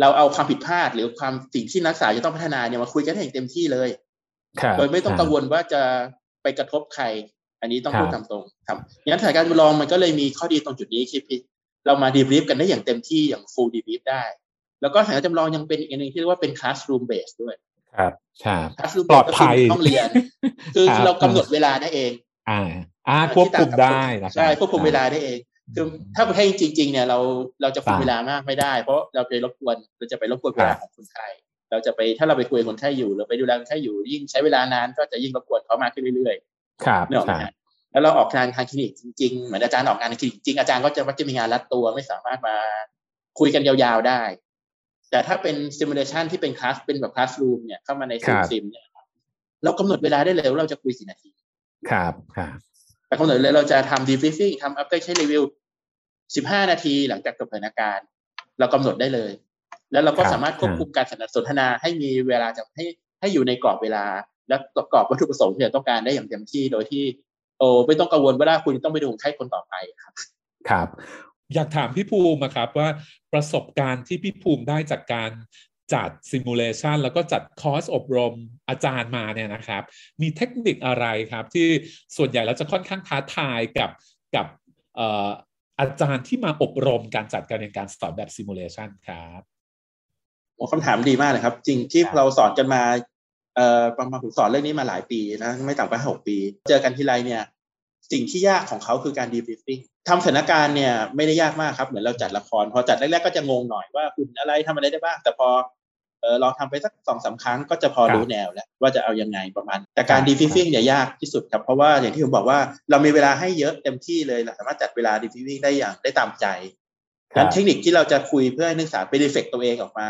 เราเอาความผิดพลาดหรือความสิ่งที่นักศึกษาจะต้องพัฒนาเนี่ยมาคุยกันให้อย่างเต็มที่เลยครับโดยไม่ต้องครับกังวลว่าจะไปกระทบใคร อันนี้ต้องพูดครับตามตรงครับงั้นสถานการณ์จำลองมันก็เลยมีข้อดีตรงจุดนี้คือเรามาดีบรีฟกันได้อย่างเต็มที่อย่าง full debrief ได้ แล้วก็สถานการณ์จำลองยังเป็นอีกอันหนึ่งที่เรียกว่าเป็น classroom based ด้วยครับครับ classroom ปลอด based ก็ภัยคือต้องเรียน คือครับเรากำหนดเวลาได้เอง อ่า อ่าควบคุมได้นะใช่ควบคุมเวลาได้เองคือถ้าประเทศจริง ๆ เนี่ยเราเราจะคุมครับเวลามากไม่ได้ เพราะเราไปรบกวนเราจะไปรบกวนเวลาครับของคนไข้เราจะไปถ้าเราไปคุยกับคนไข้อยู่หรือไปดูแลคนไข้อยู่ยิ่งใช้เวลานานก็จะยิ่งรบกวนเขามากขึ้นเรื่อยครับๆนึกออกไหมครับฮะแล้วเราออกงานทางคลินิกจริงๆเหมือนอาจารย์ออกงานในคลินิกจริงอาจารย์ก็จะมักจะมีงานรัดตัวไม่สามารถมาคุยกันยาวๆได้ แต่ถ้าเป็น simulation ที่เป็นคลาสเป็นแบบ classroom เนี่ยเข้ามาใน sim sim เนี่ยเรากำหนดเวลาได้เลยว่าเราจะคุยกี่นาทีครับครับ แต่กำหนดเลยเราจะทำ debriefing ทำ after check review 15 นาทีหลังจากจบสถานการณ์ เรากำหนดได้เลย แล้วเราก็สามารถควบคุมการสนทนาให้มีเวลาจะให้ให้อยู่ในกรอบเวลา และกรอบวัตถุประสงค์ที่เราต้องการได้อย่างเต็มที่โดยที่ โอ้ไม่ต้องกังวลว่าคุณต้องไปดูคนไข้คนต่อไปครับ ครับอยากถามพี่ภูมิอะครับว่าประสบการณ์ที่พี่ภูมิได้จากการ จัด simulation แล้วก็จัดคอร์สอบรมอาจารย์มาเนี่ยนะครับ มีเทคนิคอะไรครับ ที่ส่วนใหญ่แล้วจะค่อนข้างท้าทายกับกับเอ่ออาจารย์ที่มาอบรมการจัดการเรียนการสอนแบบ simulation ครับโอ้คำถามดีมากเลยครับ จริงที่ครับเราสอนกันมาเอ่อประมาณผมสอนเรื่องนี้มาหลายปีนะไม่ต่ำกว่าหกปี เจอกันทีไรเนี่ย สิ่งที่ยากของเขาคือการ debriefing ทำสถานการณ์เนี่ยไม่ได้ยากมากครับ เหมือนเราจัดละคร พอจัดแรกๆก็จะงงหน่อยว่าคุณอะไรทำอะไรได้บ้าง แต่พอ เออลองทำไปสักสองสามครั้งก็จะพอครับรู้แนวแล้วว่าจะเอายังไงประมาณ แต่การครับ debriefing เนี่ยยากที่สุดครับ เพราะว่าอย่างที่ผมบอกว่าเรามีเวลาให้เยอะเต็มที่เลยเราสามารถจัดเวลา debriefing ได้อย่างได้ตามใจครับนั้นเทคนิคที่เราจะคุยเพื่อให้นักศึกษาไปรีเฟกตัวเองออกมา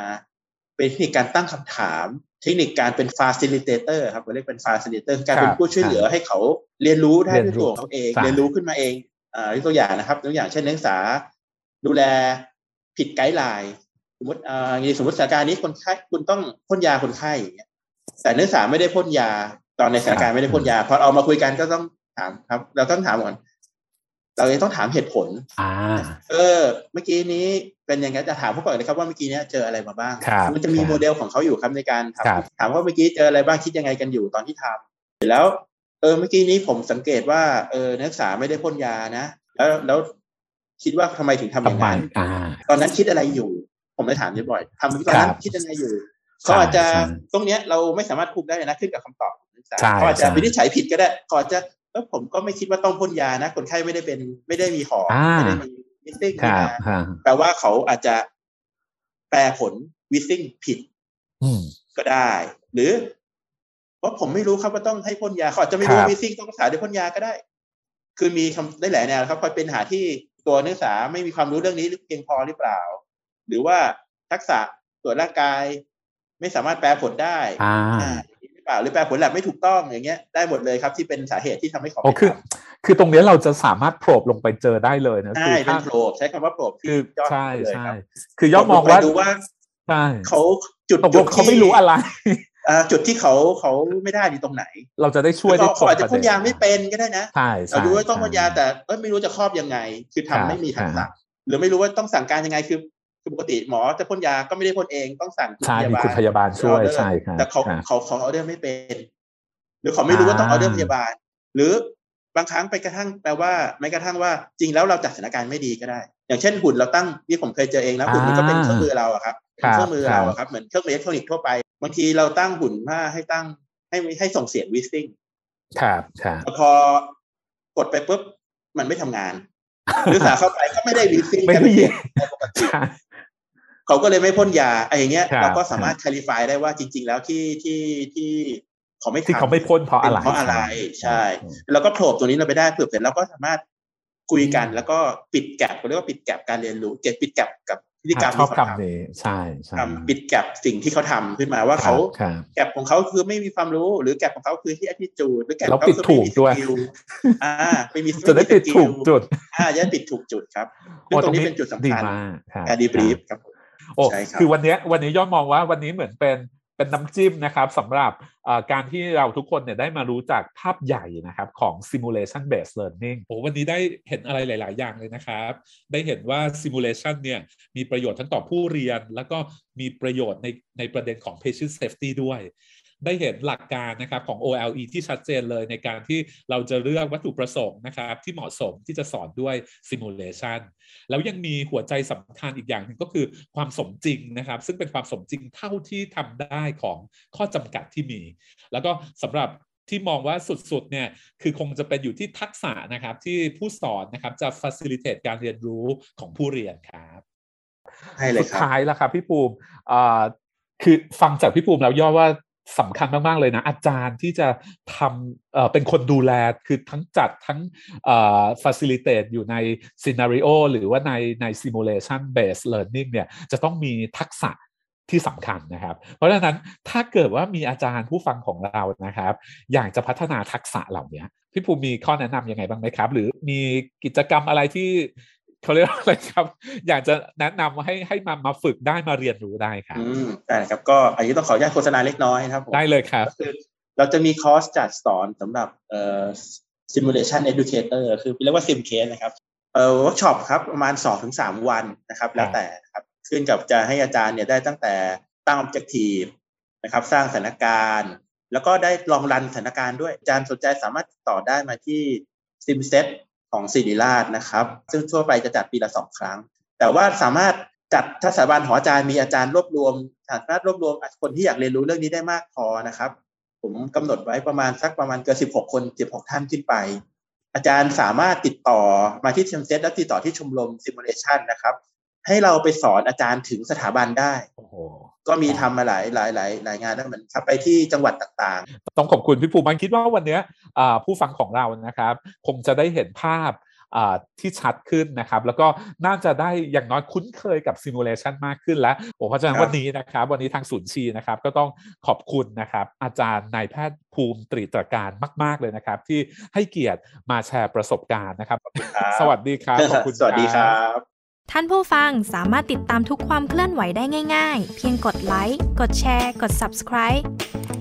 เป็นเทคนิคการตั้งคำถาม เทคนิคการเป็น facilitator ครับเราเรียกเป็น facilitator คือการเป็นครับผู้ช่วยเหลือให้เขาเรียนรู้ได้เรีด้วยนรู้ตัวของเขาเองใช่เรียนรู้ขึ้นมาเองอ่ายกตัวอย่างนะครับตัวอย่างเช่นนักศึกษาดูแลผิดไกด์ไลน์ สมมติอ่าอย่างนี้สมมติสถานการณ์นี้คนไข้คุณต้องพ่นยาคนไข้อย่างเงี้ยแต่นักศึกษาไม่ได้พ่นยา ตอนในสถานการณ์ไม่ได้พ่นยาพอเอามาคุยกันก็ต้องถามครับ เราต้องถามก่อนเราจะต้องถามเหตุผล อ่า เออ เมื่อกี้นี้เป็นยังไงจะถามเขาก่อนเลยครับว่าเมื่อกี้เนี้ยเจออะไรมาบ้างครับมันจะมีครับโมเดลของเขาอยู่ครับในการถามครับถามว่าเมื่อกี้เจออะไรบ้างคิดยังไงกันอยู่ตอนที่ทำเสร็จแล้ว เออ เมื่อกี้นี้ผมสังเกตว่า เออ นักศึกษาไม่ได้พ่นยานะ แล้วแล้วคิดว่าทำไมถึงทำอย่างทำไมนั้นอ่าตอนนั้นคิดอะไรอยู่ ผมไปถามบ่อยๆทำตอนนั้นครับคิดยังไงอยู่ใช่เขาอาจจะใช่ตรงเนี้ยเราไม่สามารถคุมได้นะขึ้นกับคำตอบของนักศึกษาใช่เขาอาจจะใช่วินิจฉัยผิดก็ได้เขาอาจจะเออผมก็ไม่คิดว่าต้องพ่นยานะคนไข้ไม่ได้เป็นไม่ได้มีหอบอ่าไม่ได้มี wheezing ครับนะครับแปลว่าเขาอาจจะแปลผล wheezing ผิดอืมก็ได้ หรือเพราะผมไม่รู้ครับว่าต้องให้พ่นยาเขาอาจจะไม่รู้ครับว่า wheezing ต้องรักษาด้วยพ่นยาก็ได้ คือมีคำได้หลายแนวครับพอเป็นหาที่ตัวนักศึกษาไม่มีความรู้เรื่องนี้หรือเพียงพอหรือเปล่า หรือว่าทักษะตรวจร่างกาย ไม่สามารถแปลผลได้อ่าอ่าหรือเปล่าหรือแปลผลแลบไม่ถูกต้องอย่างเงี้ยได้หมดเลยครับที่เป็นสาเหตุที่ทำให้เขาโอ้ไม่คือทำคือตรงเนี้ยเราจะสามารถ probe ลงไปเจอได้เลยนะใช่คืเป็นถ้าโปรบใช้คำว่า probe ที่คือยอดใช่เลยใช่ครับคือยอดมองว่าไปดูว่าใช่เขาจุดตกลจุงดเขาที่ไม่รู้อะไรอ่าจุดที่เขาเขาไม่ได้อยู่ตรงไหน เราจะได้ช่วยได้เขาเขาอาจจะตรงพ่นยาไม่เป็นก็ได้นะใช่ใช่เรารู้ว่าต้องพ่นยาใช่แต่เอ้ยไม่รู้จะครอบยังไง คือทำครับไม่มีทักครัษะบหรือไม่รู้ว่าต้องสั่งการยังไงคือ คือปกติหมอจะพ่นยาก็ไม่ได้พ่นเองต้องสั่งคุณใช่พยามีบาลคุณพยาบาลช่วยใช่ครับแต่เขาครับเขาเขาออเดอร์ไม่เป็น หรือเขาไม่รู้ว่าต้องออ่าอเดอร์พยาบาล หรือบางครั้งไปกระทั่งแปลว่าแม้กระทั่งว่าจริงแล้วเราจัดสถานการณ์ไม่ดีก็ได้ อย่างเช่นหุ่นเราตั้งที่ผมเคยเจอเองนะหุ่นมันก็เป็นเครื่องมือเราอะครับครับเครื่องมือเราอะครับเหมือนเครื่องอิเล็กทรอนิกส์ทั่วไปบางทีเราตั้งหุ่นมาให้ตั้งให้ให้ส่งเสียง wheezingครับครับแต่พอกดไปปุ๊บมันไม่ทำงาน หรือสาเข้าไปก็ไม่ได้ wheezing ไม่ได้ยินปกติใช่ เขาก็เลยไม่พ่นยาไอ้อย่างเงี้ยครับเราก็สามารถ clarify ได้ว่าจริง ๆ แล้วที่ที่ที่เขาไม่ที่ทำเขาไม่พ่นเพราะอะไรเป็นเพราะอะไรใช่ แล้วก็ probe ตัวนี้เราไปได้เผื่อเสร็จเราก็สามารถคุยกันแล้วก็ปิด gap เขาเรียกว่าปิด gap การเรียนรู้ gap ปิด gap กับพฤติกรรมชอบที่เขาทคำนี้ใช่ใช่ำปิด gap สิ่งที่เขาทำขึ้นมาว่าเขาครับ gap ของเขาคือไม่มีความรู้หรือ gap ของเขาคือที่ attitude หรือ gap แล้วของเขาปิดคือถูกไม่มีด้วย skill อ่าไม่มีจะได้ปิดถูกจุดอ่าจะได้ปิดถูกจุดครับซึ่งตรงนี้เป็นจุดสำคัญมากครับการ debrief ครับผม โอ้ใช่ครับคือวันเนี้ยวันนี้ยอดมองว่าวันนี้เหมือนเป็นเป็นน้ำจิ้มนะครับสำหรับเอ่อการที่เราทุกคนเนี่ยได้มารู้จักภาพใหญ่นะครับของ simulation based learning โอ้วันนี้ได้เห็นอะไรหลาย ๆ อย่างเลยนะครับ ได้เห็นว่า simulation เนี่ยมีประโยชน์ทั้งต่อผู้เรียน แล้วก็มีประโยชน์ในในประเด็นของ patient safety ด้วย ได้เห็นหลักการนะครับของ OLE ที่ชัดเจนเลยในการที่เราจะเลือกวัตถุประสงค์นะครับที่เหมาะสมที่จะสอนด้วย simulation แล้วยังมีหัวใจสำคัญอีกอย่างหนึ่งก็คือความสมจริงนะครับ ซึ่งเป็นความสมจริงเท่าที่ทำได้ของข้อจำกัดที่มี แล้วก็สำหรับที่มองว่าสุดๆเนี่ยคือคงจะเป็นอยู่ที่ทักษะนะครับที่ผู้สอนนะครับจะ facilitate การเรียนรู้ของผู้เรียนครับให้เลยสุดครับท้ายแล้วครับพี่ปูมอ่าคือฟังจากพี่ปูมแล้วย่อว่า สำคัญมาก ๆ เลยนะ อาจารย์ที่จะทำเเป็นคนดูแลคือทั้งจัดทั้งเอ่อ facilitate อยู่ใน scenario หรือว่าในใน simulation based learning เนี่ยจะต้องมีทักษะที่สำคัญนะครับ เพราะฉะนั้นถ้าเกิดว่ามีอาจารย์ผู้ฟังของเรานะครับ อยากจะพัฒนาทักษะเหล่านี้พี่ภูมิมีข้อแนะนำยังไงบ้างไหมครับ หรือมีกิจกรรมอะไรที่ เขาเรียกว่าอะไรครับ อยากจะแนะนำให้ให้มามาฝึกได้มาเรียนรู้ได้ครับอืมได้ครับก็อันนี้ต้องขออนุญาตโฆษณาเล็กน้อยนะครับผมได้เลยครับก็คือเราจะมีคอร์สจัดสอนสำหรับเอ่อ simulation educator คือเรียกว่า sim case นะครับเอ่อ workshop ครับประมาณ2-3ถึงวันนะครับ แล้วแต่นะครับขึ้นกับจะให้อาจารย์เนี่ยได้ตั้งแต่ตั้ง objective นะครับ สร้างสถานการณ์ แล้วก็ได้ลองรันสถานการณ์ด้วยอาจารย์สนใจสามารถติดต่อได้มาที่ simset ของศิริราชนะครับ ซึ่งทั่วไปจะจัดปีละสองครั้ง แต่ว่าสามารถจัดทัศบาลหออาจารย์มีอาจารย์รวบรวมสามารถรวบรวมคนที่อยากเรียนรู้เรื่องนี้ได้มากพอนะครับ ผมกำหนดไว้ประมาณสักประมาณเกือบสิบหกคนสิบหกท่านขึ้นไป อาจารย์สามารถติดต่อมาที่เทมเซ็ตและติดต่อที่ชมรมซิมูเลชันนะครับ ให้เราไปสอนอาจารย์ถึงสถาบันได้โอ้โหก็มีทำมาหลายหลายหลายหลายงานแล้วเหมือนครับไปที่จังหวัดต่างต้องขอบคุณพี่ภูมิมันคิดว่าวันเนี้ยอ่าผู้ฟังของเรานะครับ คงจะได้เห็นภาพอ่าที่ชัดขึ้นนะครับ แล้วก็น่าจะได้อย่างน้อยคุ้นเคยกับซิมูเลชันมากขึ้นแล้วโอ้เพราะฉะนั้นวันนี้นะครับ วันนี้ทางศูนย์ชีนะครับ ก็ต้องขอบคุณนะครับ อาจารย์นายแพทย์ภูมิตรีตรการมาก ๆเลยนะครับ ที่ให้เกียรติมาแชร์ประสบการณ์นะครับครับสวัสดีครับขอบคุณๆสวัสดีครับ ท่านผู้ฟังสามารถติดตามทุกความเคลื่อนไหวได้ง่าย ๆ เพียงกดไลค์กดแชร์ กด Subscribe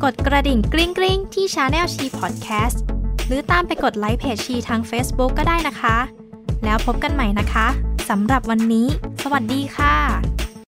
กดกระดิ่งกริ๊งกริ๊งๆที่ Channel ชีพอดแคสต์หรือตามไปกดไลค์เพจชีทาง Facebook ก็ได้นะคะ แล้วพบกันใหม่นะคะสำหรับวันนี้ สวัสดีค่ะ